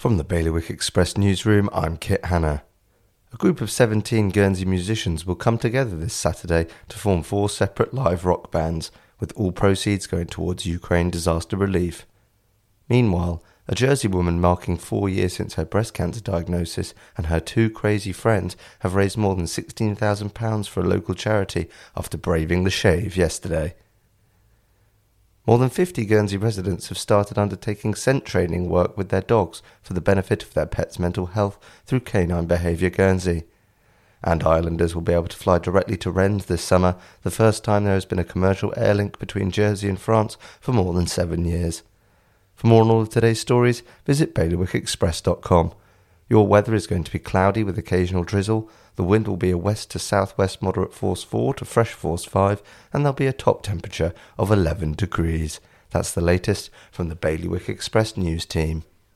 From the Bailiwick Express newsroom, I'm Kit Hanna. A group of 17 Guernsey musicians will come together this Saturday to form four separate live rock bands, with all proceeds going towards Ukraine disaster relief. Meanwhile, a Jersey woman marking four years since her breast cancer diagnosis and her two crazy friends have raised more than £16,000 for a local charity after braving the shave yesterday. More than 50 Guernsey residents have started undertaking scent training work with their dogs for the benefit of their pets' mental health through Canine Behaviour Guernsey. And Islanders will be able to fly directly to Rennes this summer, the first time there has been a commercial air link between Jersey and France for more than seven years. For more on all of today's stories, visit bailiwickexpress.com. Your weather is going to be cloudy with occasional drizzle. The wind will be a west to southwest moderate force 4 to fresh force 5, and there'll be a top temperature of 11 degrees. That's the latest from the Bailiwick Express news team.